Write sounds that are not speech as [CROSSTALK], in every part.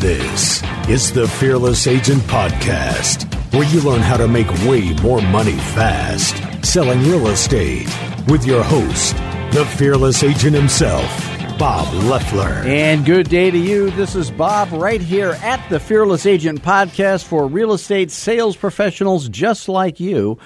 This is the Fearless Agent Podcast, where you learn how to make way more money fast selling real estate with your host, the Fearless Agent himself, Bob Loeffler. And good day to you. This is Bob right here at the Fearless Agent Podcast for real estate sales professionals just like you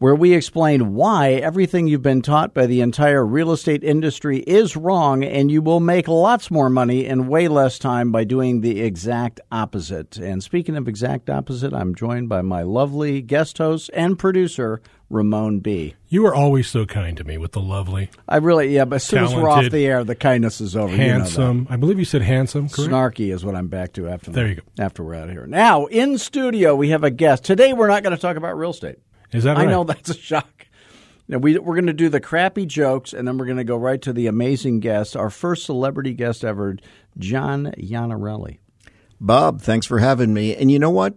where we explain why everything you've been taught by the entire real estate industry is wrong and you will make lots more money in way less time by doing the exact opposite. And speaking of exact opposite, I'm joined by my lovely guest host and producer, Ramon B. You are always so kind to me with the lovely. I really, yeah, but as soon as we're off the air, the kindness is over. Handsome. You know I believe you said handsome, correct? Snarky is what I'm back to after There you go. After we're out of here. Now, in studio, we have a guest. Today, we're not going to talk about real estate. Is that right? I know [LAUGHS] that's a shock. Now we, we're going to do the crappy jokes, and then we're going to go right to the amazing guest, our first celebrity guest ever, John Iannarelli. Bob, thanks for having me. And you know what?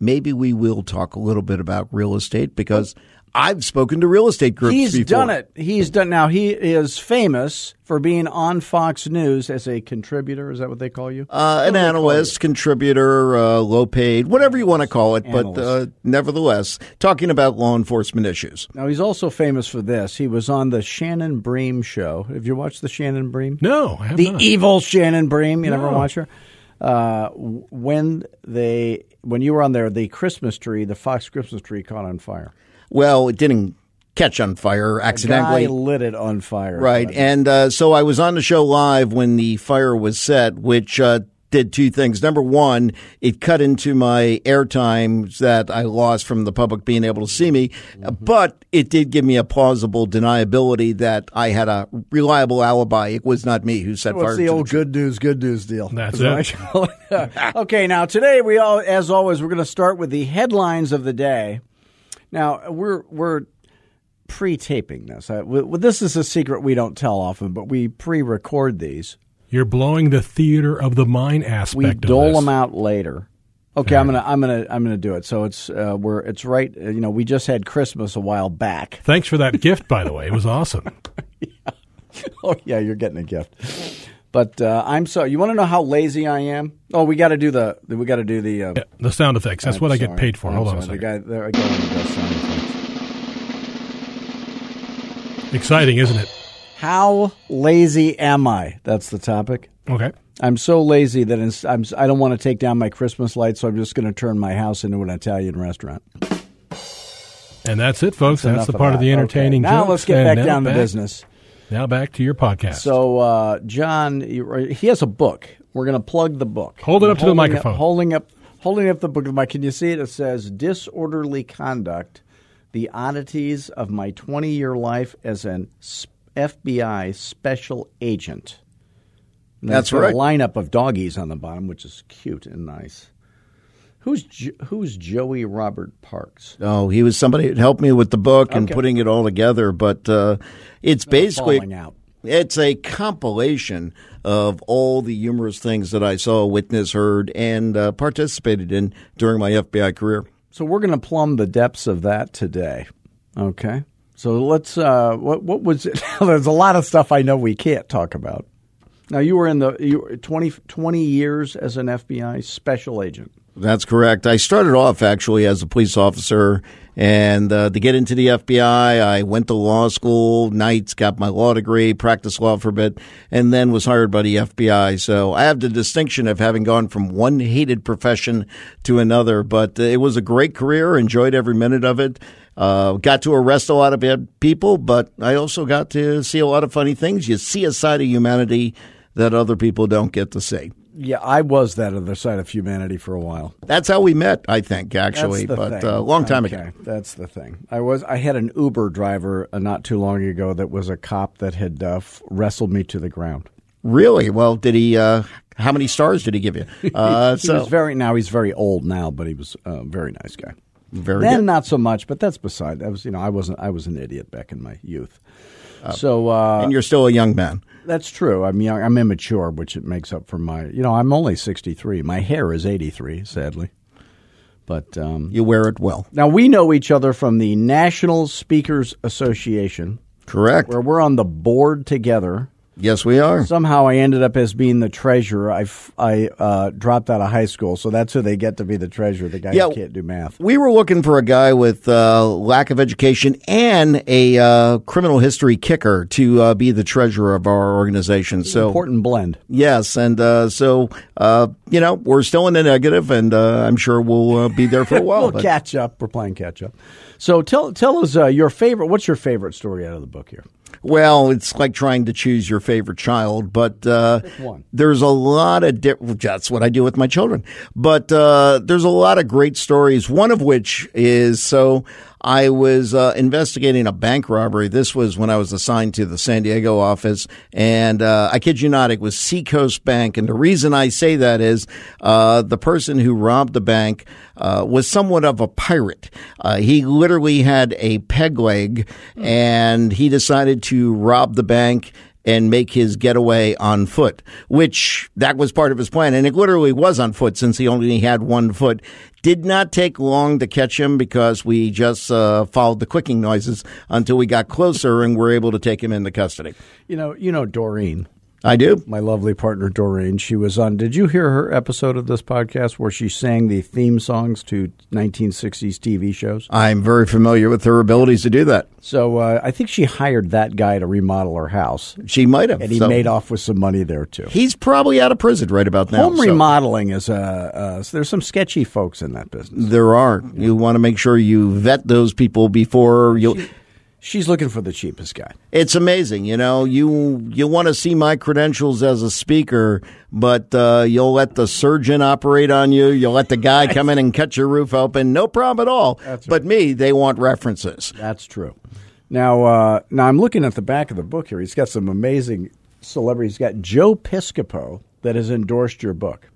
Maybe we will talk a little bit about real estate because I've spoken to real estate groups He's before. done it. He's done. Now he is famous for being on Fox News as a contributor. Is that what they call you? Uh, an analyst, contributor, uh, low paid, whatever you want to call it, but uh, nevertheless, talking about law enforcement issues. Now he's also famous for this. He was on the Shannon Bream show. Have you watched the Shannon Bream? No, I have the not. evil Shannon Bream. You never watch her. Uh, when they when you were on there, the Christmas tree, the Fox Christmas tree, caught on fire. Well, it didn't catch on fire accidentally. guy lit it on fire. Right. And uh, so I was on the show live when the fire was set, which uh, did two things. Number one, it cut into my airtime that I lost from the public being able to see me, Uh, but it did give me a plausible deniability that I had a reliable alibi. It was not me who set fire What's the to old the good news, good news deal? That's Is what it. I it. [LAUGHS] okay, now today we all, as always, we're going to start with the headlines of the day. Now we're we're pre-taping this. I, w- this is a secret we don't tell often, but we pre-record these. You're blowing the theater of the mind aspect We dole them out later. Okay, Fair I'm gonna I'm gonna I'm gonna do it. So it's uh, we're it's right. uh, You know, we just had Christmas a while back. Thanks for that gift, by the way. It was awesome. [LAUGHS] Oh yeah, you're getting a gift. But uh, I'm so. You want to know how lazy I am? Oh, we got to do the. We got to do the. Uh, Yeah, the sound effects. That's I'm what I get paid for. I'm Hold on a second. The guy, the guy who does sound effects. Exciting, isn't it? How lazy am I? That's the topic. Okay. I'm so lazy that I'm, I don't want to take down my Christmas lights, so I'm just going to turn my house into an Italian restaurant. And that's it, folks. That's, Enough the part of that. the Okay, entertaining Now jokes. let's get back now down to business. Now back to your podcast. So, uh, John, he has a book. We're going to plug the book. Hold it up to the Holding microphone. holding up, holding up the book. of Mike, can you see it? It says "Disorderly Conduct: The Oddities of My 20-Year Life as an FBI Special Agent." And That's right. A lineup of doggies on the bottom, which is cute and nice. Who's jo- who's Joey Robert Parks? Oh, he was somebody that helped me with the book and putting it all together. But uh, it's basically it's a compilation of all the humorous things that I saw, witnessed, heard, and uh, participated in during my FBI career. So we're going to plumb the depths of that today. Okay. So let's. Uh, what what was it? [LAUGHS] There's a lot of stuff I know we can't talk about. Now you were in the you were 20, 20 years as an FBI special agent. That's correct. I started off actually as a police officer, and uh, to get into the FBI, I went to law school, nights, got my law degree, practiced law for a bit, and then was hired by the FBI. So I have the distinction of having gone from one hated profession to another, but it was a great career. Enjoyed every minute of it. Uh, got to arrest a lot of bad people, but I also got to see a lot of funny things. You see a side of humanity that other people don't get to see. Yeah, I was that other side of humanity for a while. That's how we met, I think, actually, but thing. uh, a long time Okay, ago. That's the thing. I was I had an Uber driver uh, not too long ago that was a cop that had uh, f- wrestled me to the ground. Really? Well, did he? Uh, how many stars did he give you? [LAUGHS] Uh, he so was very now he's very old now, but he was a very nice guy. very then good. not so much, but that's beside. I was you know I wasn't I was an idiot back in my youth. So uh, and you're still a young man. that's true. I'm young. I'm immature, which it makes up for my. You know, I'm only 63. My hair is 83, sadly. But um, You wear it well. now we know each other from the National Speakers Association, Correct. where we're on the board together. Yes, we are. Somehow I ended up as being the treasurer. I uh, dropped out of high school, so that's who they get to be the treasurer. The guy Yeah. who can't do math. We were looking for a guy with uh, lack of education and a uh, criminal history kicker to uh, be the treasurer of our organization. So Important blend. yes, and uh, so uh, you know we're still in the negative, and uh, I'm sure we'll uh, be there for a [LAUGHS] while. we'll but- catch up. We're playing catch up. So tell tell us your favorite. What's your favorite story out of the book here? Well, it's like trying to choose your favorite child, but uh, there's a lot of di- that's what I do with my children. But uh, there's a lot of great stories. One of which is so I was uh, investigating a bank robbery. This was when I was assigned to the San Diego office, and uh, I kid you not, it was Seacoast Bank. And the reason I say that is uh, the person who robbed the bank uh, was somewhat of a pirate. Uh, he literally had a peg leg, and he decided to rob the bank and make his getaway on foot, which that was part of his plan. And it literally was on foot since he only had one foot. Did not take long to catch him because we just uh, followed the clicking noises until we got closer and were able to take him into custody. You know, you know Doreen. I do. my lovely partner Doreen. She was on. Did you hear her episode of this podcast where she sang the theme songs to 1960s TV shows? I'm very familiar with her abilities to do that. So uh, I think she hired that guy to remodel her house, She might have. and he so- made off with some money there too. He's probably out of prison right about now. Home so- remodeling is a. Uh, there's some sketchy folks in that business. There are. You want to make sure you vet those people before you. She's looking for the cheapest guy. It's amazing, you know. You you want to see my credentials as a speaker, but uh, you'll let the surgeon operate on you. You'll let the guy come in and cut your roof open. No problem at all. But me, they want references. That's true. Now, uh, now I'm looking at the back of the book here. He's got some amazing celebrities. He's got Joe Piscopo that has endorsed your book.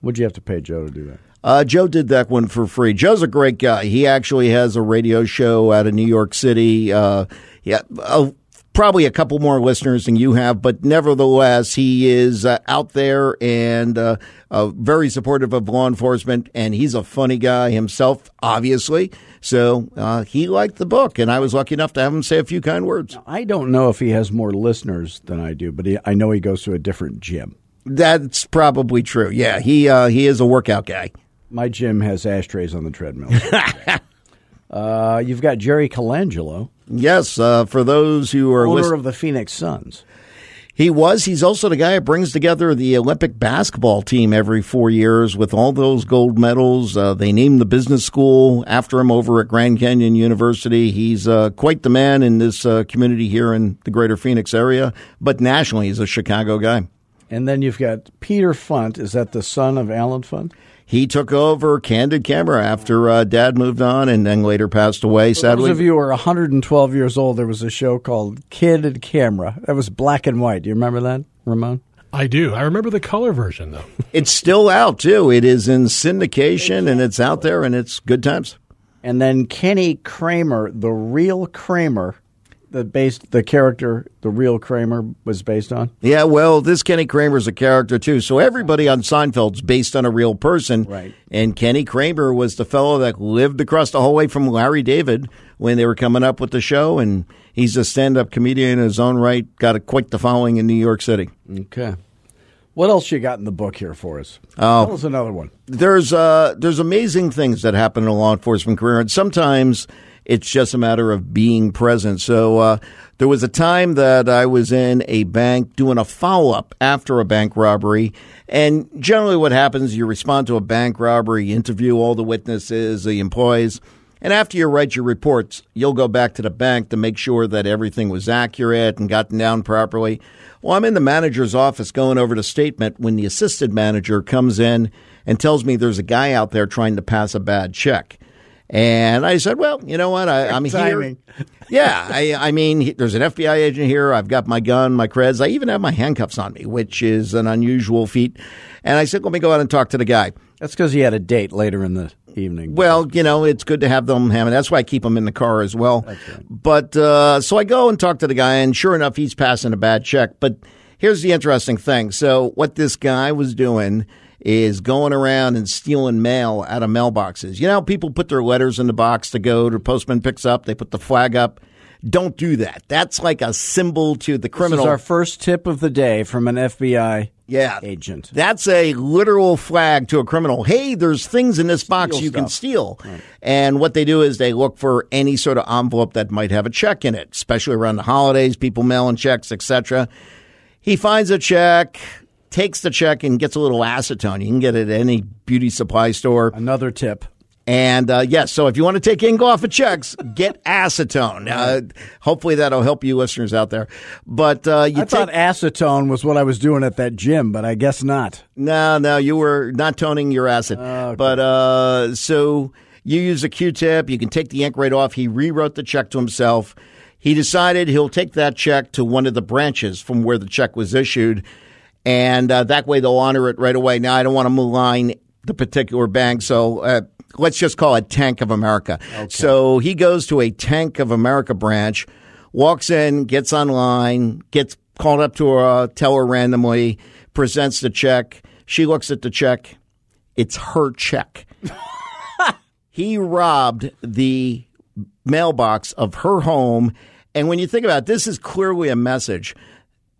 What'd you have to pay Joe to do that? Uh, Joe did that one for free. Joe's a great guy. He actually has a radio show out of New York City. Uh, yeah, uh, probably a couple more listeners than you have, but nevertheless, he is uh, out there and uh, uh, very supportive of law enforcement. And he's a funny guy himself, obviously. So uh, he liked the book, and I was lucky enough to have him say a few kind words. I don't know if he has more listeners than I do, but he, I know he goes to a different gym. That's probably true. Yeah, he uh, he is a workout guy. My gym has ashtrays on the treadmill. [LAUGHS] uh, you've got Jerry Colangelo, Yes, uh, for those who are owner listening. of the Phoenix Suns. He was. He's also the guy that brings together the Olympic basketball team every four years with all those gold medals. Uh, they named the business school after him over at Grand Canyon University. He's uh, quite the man in this uh, community here in the greater Phoenix area, but nationally, he's a Chicago guy. And then you've got Peter Funt. Is that the son of Allen Funt? He took over Candid Camera after uh, dad moved on and then later passed away, For sadly. those of you who are 112 years old, there was a show called Candid Camera. That was black and white. Do you remember that, Ramon? I do. I remember the color version though. [LAUGHS] It's still out, too. It is in syndication and it's out there and it's good times. And then Kenny Kramer, the real Kramer, the based the character the real Kramer was based on. Yeah, well, this Kenny Kramer's a character too. So everybody on Seinfeld's based on a real person. Right. And Kenny Kramer was the fellow that lived across the hallway from Larry David when they were coming up with the show. And he's a stand up comedian in his own right, got a, quite the following in New York City. Okay. What else you got in the book here for us? Oh. Tell us another one. There's uh, there's amazing things that happen in a law enforcement career, and sometimes it's just a matter of being present. So uh, there was a time that I was in a bank doing a follow up after a bank robbery, and generally what happens, you respond to a bank robbery, interview all the witnesses, the employees. And after you write your reports, you'll go back to the bank to make sure that everything was accurate and gotten down properly. Well, I'm in the manager's office going over the statement when the assistant manager comes in and tells me there's a guy out there trying to pass a bad check. And I said, well, you know what? I, I'm Timing. here. [LAUGHS] Yeah, I, I mean, he- there's an FBI agent here. I've got my gun, my creds. I even have my handcuffs on me, which is an unusual feat. And I said, let me go out and talk to the guy. That's because he had a date later in the evening. Well, you know, it's good to have them have, and that's why I keep them in the car as well. But uh, so I go and talk to the guy, and sure enough, he's passing a bad check. But here's the interesting thing: so what this guy was doing is going around and stealing mail out of mailboxes. You know, people put their letters in the box to go. The postman picks up. They put the flag up. Don't do that. That's like a symbol to the this criminal. is our first tip of the day from an FBI yeah, agent. That's a literal flag to a criminal. Hey, there's things in this box Steal you can stuff. steal. And what they do is they look for any sort of envelope that might have a check in it, especially around the holidays, people mailing checks, etc. He finds a check, takes the check, and gets a little acetone. You can get it at any beauty supply store. Another tip. And uh, yes, so if you want to take ink off of checks, get [LAUGHS] acetone. Uh, hopefully that'll help you listeners out there. But uh, you I thought acetone was what I was doing at that gym, but I guess not. No, no, you were not toning your acid. But uh, so you use a Q-tip. You can take the ink right off. He rewrote the check to himself. He decided he'll take that check to one of the branches from where the check was issued, and uh, that way they'll honor it right away. Now, I don't want to malign the particular bank, so uh, let's just call it Tank of America. So he goes to a Tank of America branch, walks in, gets online, gets called up to a teller randomly, presents the check. She looks at the check. It's her check. [LAUGHS] he robbed the mailbox of her home. And when you think about it, this is clearly a message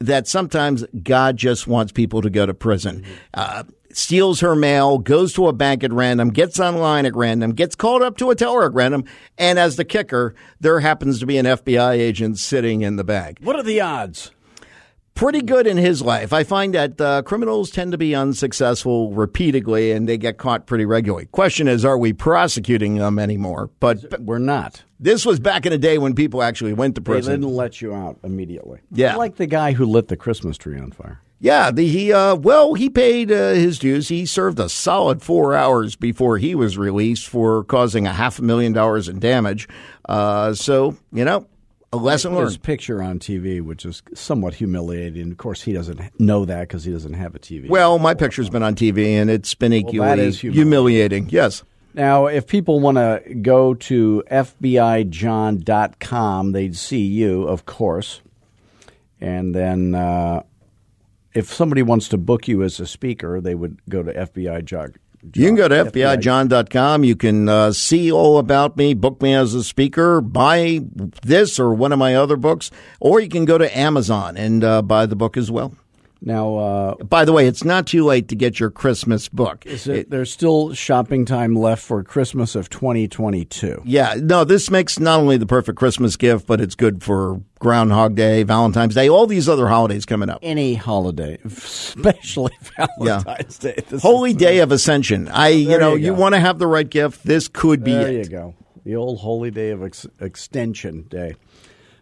that sometimes God just wants people to go to prison. Uh, steals her mail, goes to a bank at random, gets online at random, gets called up to a teller at random, and as the kicker, there happens to be an FBI agent sitting in the bag What are the odds? Pretty good in his life. I find that uh, criminals tend to be unsuccessful repeatedly and they get caught pretty regularly. Question is, are we prosecuting them anymore? But We're not. this was back in the day when people actually went to prison. They didn't let you out immediately. Yeah. like the guy who lit the Christmas tree on fire. Yeah, the, he uh, well, he paid uh, his dues. He served a solid four hours before he was released for causing a half a million dollars in damage. Uh, so you know, a lesson His learned. picture on TV, which is somewhat humiliating. Of course, he doesn't know that because he doesn't have a TV. Well, my picture's been on TV and it's been equally is humiliating. Yes. Now, if people want to go to FBIJohn.com, they'd see you, of course. And then uh, if somebody wants to book you as a speaker, they would go to FBI John. You can go to FBIJohn.com. You can uh, see all about me, book me as a speaker, buy this or one of my other books, or you can go to Amazon and uh, buy the book as well. Now, uh, By the way, it's not too late to get your Christmas book. is it, there's still shopping time left for Christmas of 2022. Yeah, no, this makes not only the perfect Christmas gift, but it's good for Groundhog Day, Valentine's Day, all these other holidays coming up. Any holiday, especially [LAUGHS] Valentine's Day. This is- Holy Day of Ascension. I, you know, you you, want to have the right gift. This could be There it. you go. The old holy day of ex- extension day.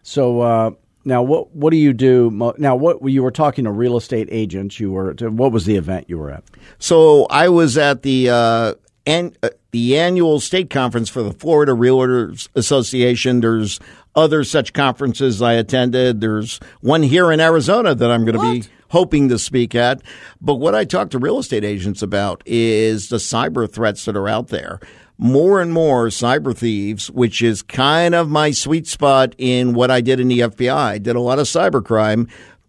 So uh, now, what what do you do? mo- Now, what you were talking to real estate agents. You were. To, what was the event you were at? So I was at the uh, an, uh, the annual state conference for the Florida Realtors Association. There's other such conferences I attended. There's one here in Arizona that I'm going to be hoping to speak at. But what I talk to real estate agents about is the cyber threats that are out there. More and more cyber thieves, which is kind of my sweet spot in what I did in the FBI. I did a lot of cyber crime,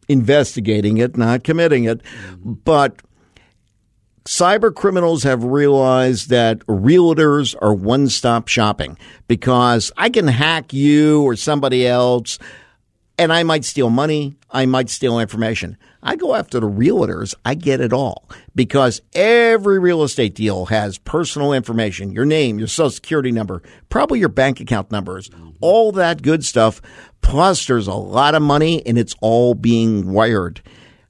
investigating it, not committing it. But cyber criminals have realized that realtors are one stop shopping because I can hack you or somebody else and I might steal money. I might steal information. I go after the realtors. I get it all because every real estate deal has personal information, your name, your social security number, probably your bank account numbers, all that good stuff. Plus there's a lot of money and it's all being wired.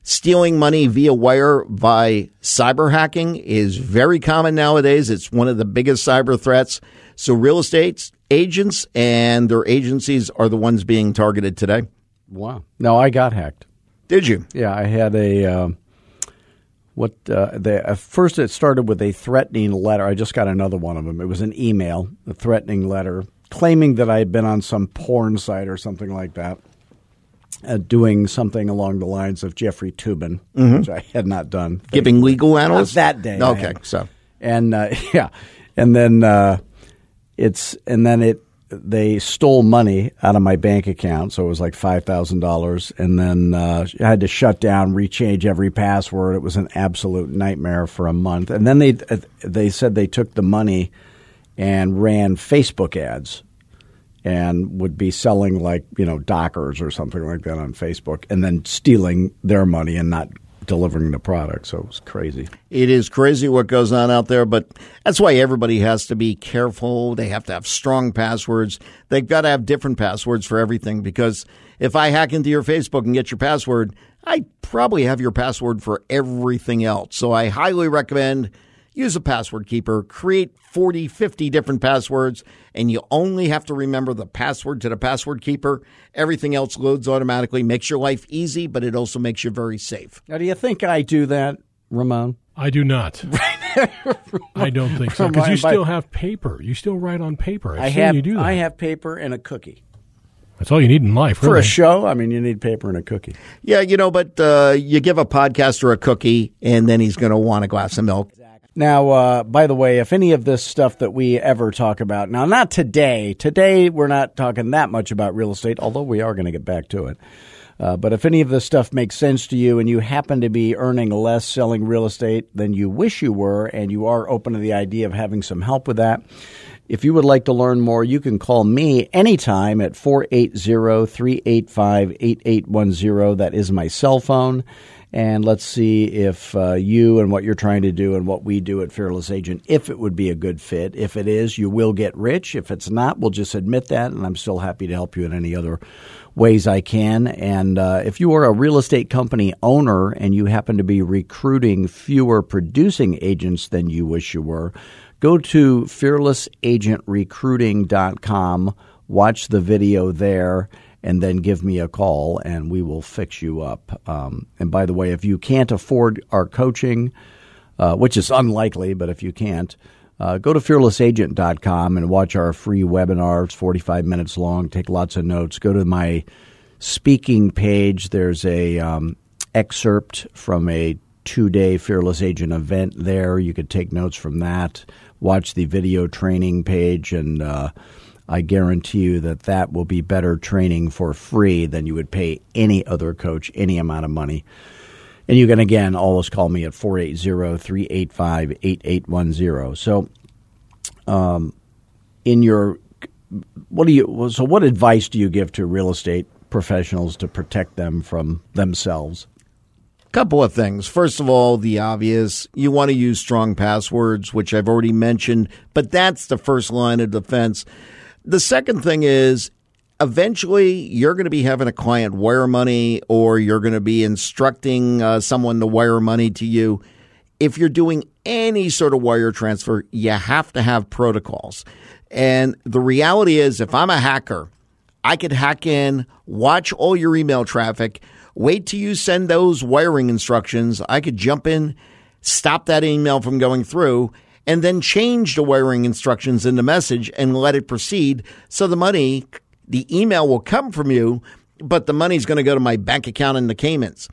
Stealing money via wire by cyber hacking is very common nowadays. It's one of the biggest cyber threats. So real estate agents and their agencies are the ones being targeted today. Wow. No, I got hacked. Did you? Yeah, I had a um, what uh, the, uh, first it started with a threatening letter. I just got another one of them. It was an email, a threatening letter claiming that I had been on some porn site or something like that, uh, doing something along the lines of Jeffrey Toobin, Mm-hmm. which I had not done. Giving legal Not analysts that day. Okay, so and uh, [LAUGHS] yeah, and then uh, it's and then it they stole money out of my bank account, so it was like five thousand dollars, and then uh, I had to shut down, rechange every password. It was an absolute nightmare for a month, and then they they said they took the money and ran Facebook ads. And would be selling like you know Dockers or something like that on Facebook, and then stealing their money and not delivering the product. So it was crazy. It is crazy what goes on out there, but that's why everybody has to be careful. They have to have strong passwords. They've got to have different passwords for everything because if I hack into your Facebook and get your password, I probably have your password for everything else. So I highly recommend use a password keeper, create 40, 50 different passwords, and you only have to remember the password to the password keeper. Everything else loads automatically, makes your life easy, but it also makes you very safe. Now, do you think I do that, Ramon? I do not. [LAUGHS] I don't think so because you still have paper. You still write on paper. I've I seen have you do that. I have paper and a cookie. That's all you need in life. For really. a show, I mean, you need paper and a cookie. Yeah, you know, but uh, you give a podcaster a cookie, and then he's going to want a glass of milk. Now, uh, by the way, if any of this stuff that we ever talk about, now not today, today we're not talking that much about real estate, although we are going to get back to it. Uh, but if any of this stuff makes sense to you and you happen to be earning less selling real estate than you wish you were, and you are open to the idea of having some help with that, if you would like to learn more, you can call me anytime at 480 385 8810. That is my cell phone. And let's see if uh, you and what you're trying to do and what we do at Fearless Agent, if it would be a good fit. If it is, you will get rich. If it's not, we'll just admit that. And I'm still happy to help you in any other ways I can. And uh, if you are a real estate company owner and you happen to be recruiting fewer producing agents than you wish you were, go to fearlessagentrecruiting.com, watch the video there, and then give me a call and we will fix you up. Um, and by the way, if you can't afford our coaching, uh, which is unlikely, but if you can't, uh, go to fearlessagent.com and watch our free webinar. It's 45 minutes long. Take lots of notes. Go to my speaking page. There's a um, excerpt from a two-day Fearless Agent event there. You could take notes from that. Watch the video training page, and uh, I guarantee you that that will be better training for free than you would pay any other coach any amount of money. And you can again always call me at 480-385-8810. So um, in your what do you so what advice do you give to real estate professionals to protect them from themselves? A couple of things. First of all, the obvious. You want to use strong passwords, which I've already mentioned, but that's the first line of defense. The second thing is eventually you're going to be having a client wire money or you're going to be instructing uh, someone to wire money to you. If you're doing any sort of wire transfer, you have to have protocols. And the reality is, if I'm a hacker, I could hack in, watch all your email traffic, wait till you send those wiring instructions. I could jump in, stop that email from going through, and then change the wiring instructions in the message and let it proceed. So the money, the email will come from you, but the money's going to go to my bank account in the Caymans.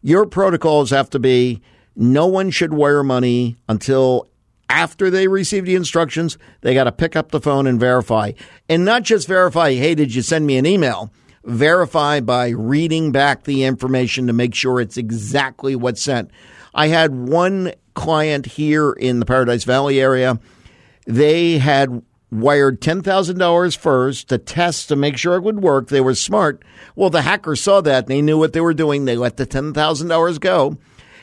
Your protocols have to be no one should wire money until after they receive the instructions. They got to pick up the phone and verify. And not just verify, hey, did you send me an email? Verify by reading back the information to make sure it's exactly what's sent. I had one client here in the Paradise Valley area. They had wired $10,000 first to test to make sure it would work. They were smart. Well, the hacker saw that they knew what they were doing. They let the $10,000 go.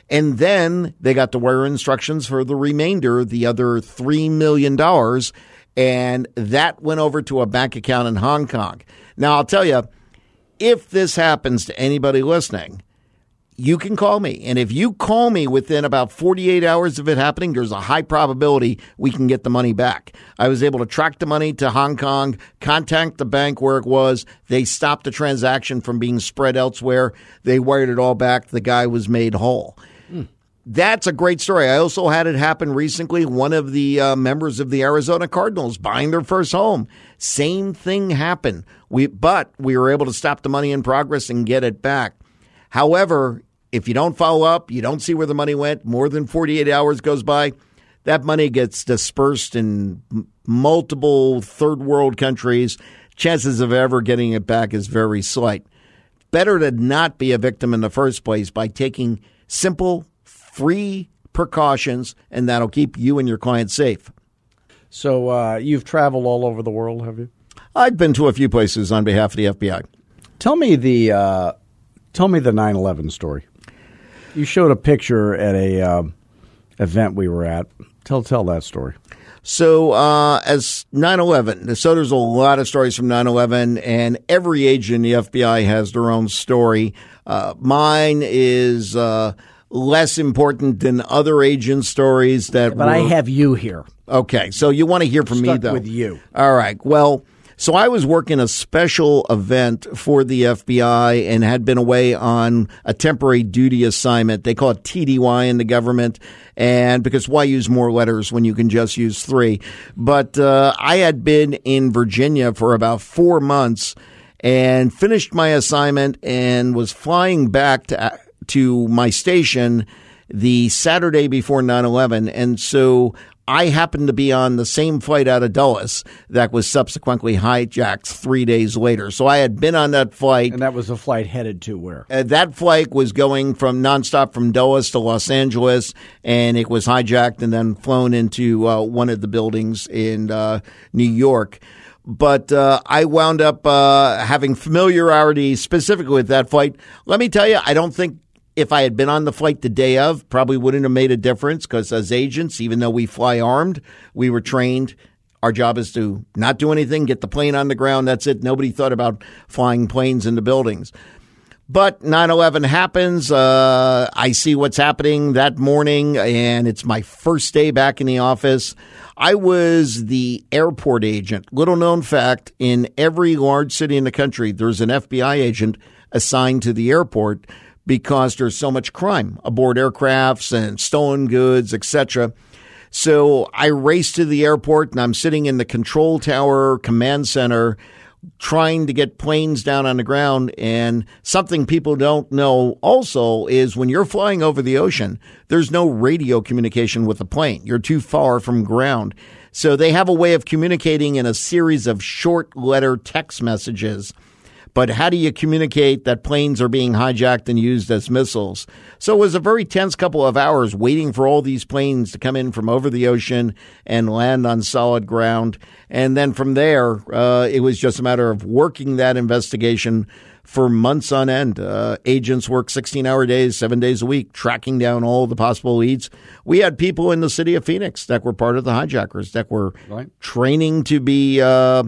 And then they got the wire instructions for the remainder, the other $3 million. And that went over to a bank account in Hong Kong. Now, I'll tell you, if this happens to anybody listening, you can call me. And if you call me within about 48 hours of it happening, there's a high probability we can get the money back. I was able to track the money to Hong Kong, contact the bank where it was. They stopped the transaction from being spread elsewhere. They wired it all back. The guy was made whole. that's a great story. I also had it happen recently. One of the uh, members of the Arizona Cardinals buying their first home. Same thing happened. We, but we were able to stop the money in progress and get it back. However, if you don't follow up, you don't see where the money went, more than 48 hours goes by, that money gets dispersed in m- multiple third world countries. Chances of ever getting it back is very slight. Better to not be a victim in the first place by taking simple free precautions, and that'll keep you and your client safe. So uh, you've traveled all over the world, have you? I've been to a few places on behalf of the FBI. Tell me the uh, tell me the 9/11 story. You showed a picture at a um, event we were at. Tell tell that story. So, uh, as 9 11, so there's a lot of stories from 9 11, and every agent in the FBI has their own story. Uh, mine is uh, less important than other agent stories that But were, I have you here. Okay, so you want to hear from me, though? with you. All right. Well, so I was working a special event for the FBI and had been away on a temporary duty assignment. They call it TDY in the government. And because why use more letters when you can just use three? But uh, I had been in Virginia for about four months and finished my assignment and was flying back to to my station the Saturday before 9/11 and so I happened to be on the same flight out of Dulles that was subsequently hijacked 3 days later. So I had been on that flight And that was a flight headed to where? uh, that flight was going from nonstop from Dulles to Los Angeles, and it was hijacked and then flown into uh, one of the buildings in uh, New York. But uh, I wound up uh, having familiarity specifically with that flight. Let me tell you, I don't think if I had been on the flight the day of, probably wouldn't have made a difference because as agents, even though we fly armed, we were trained. Our job is to not do anything, get the plane on the ground. That's it. Nobody thought about flying planes into buildings. But 9 11 happens. Uh, I see what's happening that morning, and it's my first day back in the office. I was the airport agent. Little known fact in every large city in the country, there's an FBI agent assigned to the airport because there's so much crime aboard aircrafts and stolen goods, etc. So I race to the airport and I'm sitting in the control tower command center trying to get planes down on the ground. And something people don't know also is when you're flying over the ocean, there's no radio communication with the plane. You're too far from ground. So they have a way of communicating in a series of short letter text messages. But how do you communicate that planes are being hijacked and used as missiles? So it was a very tense couple of hours waiting for all these planes to come in from over the ocean and land on solid ground. And then from there, uh, it was just a matter of working that investigation for months on end. Uh, agents work 16 hour days, seven days a week, tracking down all the possible leads. We had people in the city of Phoenix that were part of the hijackers that were Right. training to be, uh,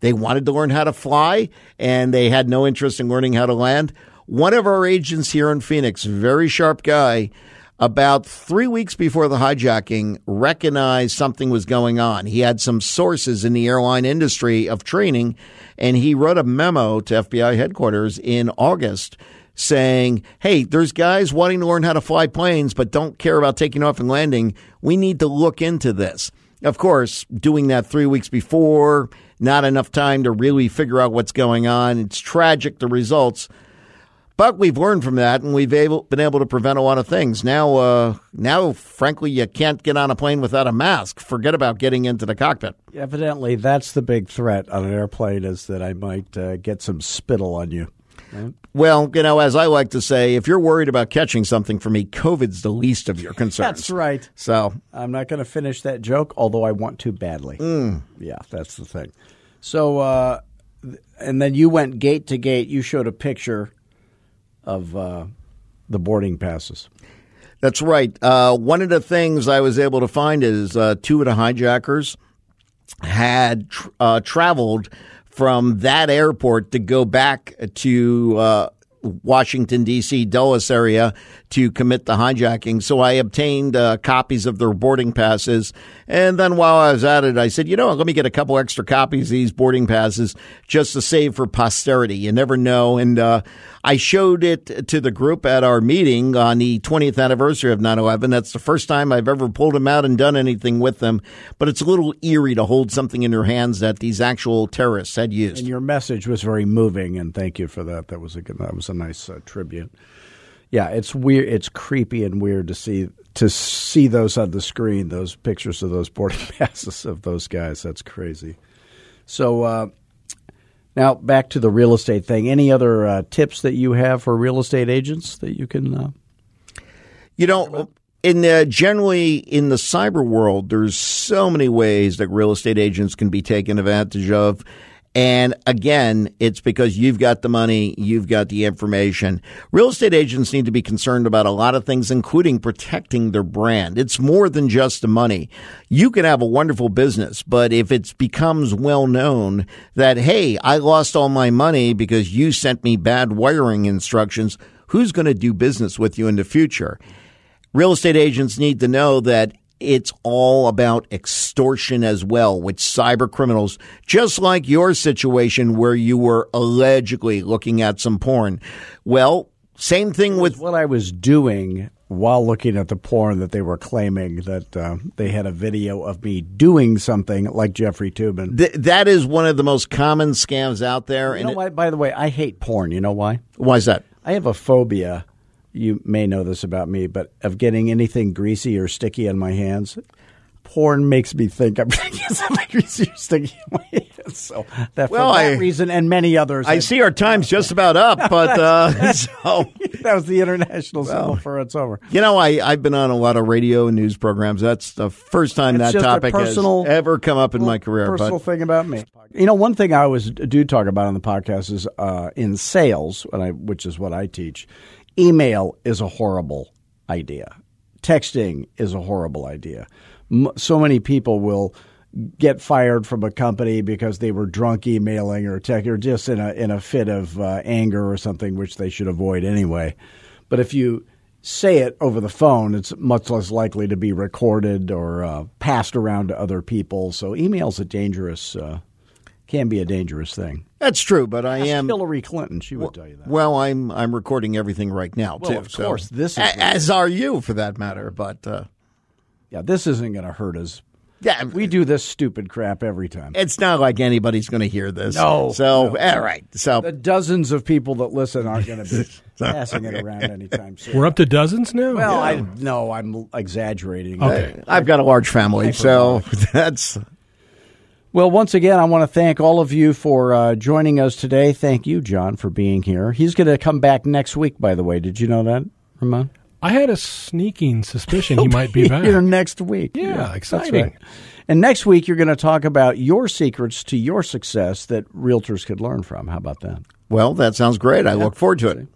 they wanted to learn how to fly and they had no interest in learning how to land. One of our agents here in Phoenix, very sharp guy, about three weeks before the hijacking, recognized something was going on. He had some sources in the airline industry of training, and he wrote a memo to FBI headquarters in August saying, Hey, there's guys wanting to learn how to fly planes, but don't care about taking off and landing. We need to look into this. Of course, doing that three weeks before, not enough time to really figure out what's going on. It's tragic, the results. But we've learned from that, and we've able, been able to prevent a lot of things. Now, uh, now, frankly, you can't get on a plane without a mask. Forget about getting into the cockpit. Evidently, that's the big threat on an airplane is that I might uh, get some spittle on you. Well, you know, as I like to say, if you're worried about catching something from me, COVID's the least of your concerns. That's right. So, I'm not going to finish that joke, although I want to badly. Yeah, that's the thing. So, uh, and then you went gate to gate. You showed a picture of uh, the boarding passes. That's right. Uh, one of the things I was able to find is uh, two of the hijackers had tr- uh, traveled from that airport to go back to uh, Washington, D.C., Dulles area to commit the hijacking. So I obtained uh, copies of their boarding passes. And then while I was at it, I said, you know, let me get a couple extra copies of these boarding passes just to save for posterity. You never know. And uh, I showed it to the group at our meeting on the 20th anniversary of 9 11. That's the first time I've ever pulled them out and done anything with them. But it's a little eerie to hold something in your hands that these actual terrorists had used. And your message was very moving, and thank you for that. That was a good, that was a nice uh, tribute. Yeah, it's weird. It's creepy and weird to see to see those on the screen. Those pictures of those boarding [LAUGHS] passes of those guys. That's crazy. So uh, now back to the real estate thing. Any other uh, tips that you have for real estate agents that you can? Uh, you know, in the, generally in the cyber world, there's so many ways that real estate agents can be taken advantage of. And again, it's because you've got the money, you've got the information. Real estate agents need to be concerned about a lot of things, including protecting their brand. It's more than just the money. You can have a wonderful business, but if it becomes well known that, hey, I lost all my money because you sent me bad wiring instructions, who's going to do business with you in the future? Real estate agents need to know that it's all about extortion as well with cyber criminals, just like your situation where you were allegedly looking at some porn. Well, same thing with what I was doing while looking at the porn that they were claiming that uh, they had a video of me doing something like Jeffrey Toobin. Th- that is one of the most common scams out there. You know why? By the way, I hate porn. You know why? Why is that? I have a phobia you may know this about me, but of getting anything greasy or sticky on my hands, porn makes me think I'm [LAUGHS] going to get something greasy or sticky on my hands. So that, well, for that I, reason and many others. I, I see our time's just about up, [LAUGHS] but uh, [LAUGHS] so that was the international well, for it's over. You know, I I've been on a lot of radio and news programs. That's the first time it's that topic personal, has ever come up in my career. Personal but. thing about me. You know, one thing I always do talk about on the podcast is uh, in sales, I, which is what I teach Email is a horrible idea. Texting is a horrible idea. So many people will get fired from a company because they were drunk emailing or tech or just in a in a fit of uh, anger or something which they should avoid anyway. But if you say it over the phone, it's much less likely to be recorded or uh, passed around to other people. So email's a dangerous uh, can be a dangerous thing. That's true, but I Ask am Hillary Clinton. She would well, tell you that. Well, I'm I'm recording everything right now well, too. Of course, so, this is as are you for that matter. But uh, yeah, this isn't going to hurt us. Yeah, we do this stupid crap every time. It's not like anybody's going to hear this. No. So no. all right. So the dozens of people that listen aren't going to be [LAUGHS] passing it around anytime soon. We're up to dozens now. Well, yeah. I no, I'm exaggerating. Okay, I've got a large family, so [LAUGHS] that's well, once again, I want to thank all of you for uh, joining us today. Thank you, John, for being here. He's going to come back next week, by the way. Did you know that, Ramon? I had a sneaking suspicion he might be back here next week. Yeah, yeah exciting. Right. And next week, you're going to talk about your secrets to your success that realtors could learn from. How about that? Well, that sounds great. I yeah. look forward to it.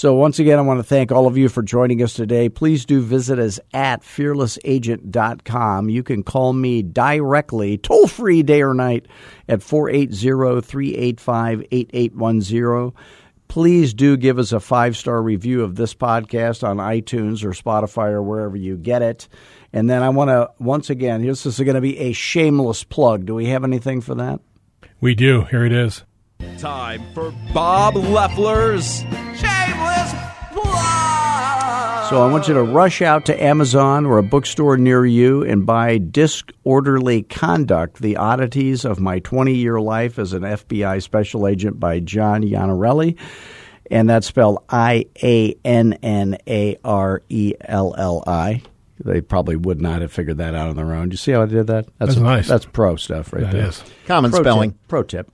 So, once again, I want to thank all of you for joining us today. Please do visit us at fearlessagent.com. You can call me directly, toll free day or night, at 480 385 8810. Please do give us a five star review of this podcast on iTunes or Spotify or wherever you get it. And then I want to, once again, this is going to be a shameless plug. Do we have anything for that? We do. Here it is. Time for Bob Loeffler's Shameless Plug. So I want you to rush out to Amazon or a bookstore near you and buy Disorderly Conduct The Oddities of My 20 Year Life as an FBI Special Agent by John Iannarelli. And that's spelled I A N N A R E L L I. They probably would not have figured that out on their own. Do you see how I did that? That's, that's nice. That's pro stuff right that there. Is. Common pro spelling. Tip, pro tip.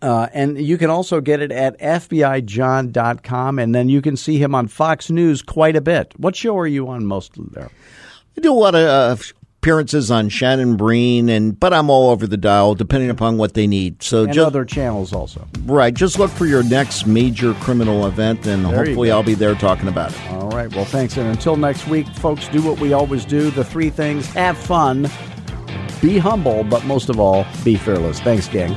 Uh, and you can also get it at FBIJohn.com, and then you can see him on Fox News quite a bit. What show are you on most of there? I do a lot of uh, appearances on Shannon Bream, and but I'm all over the dial depending upon what they need. So and just, other channels also. Right. Just look for your next major criminal event, and there hopefully I'll be there talking about it. All right. Well, thanks. And until next week, folks, do what we always do. The three things: have fun, be humble, but most of all, be fearless. Thanks, gang.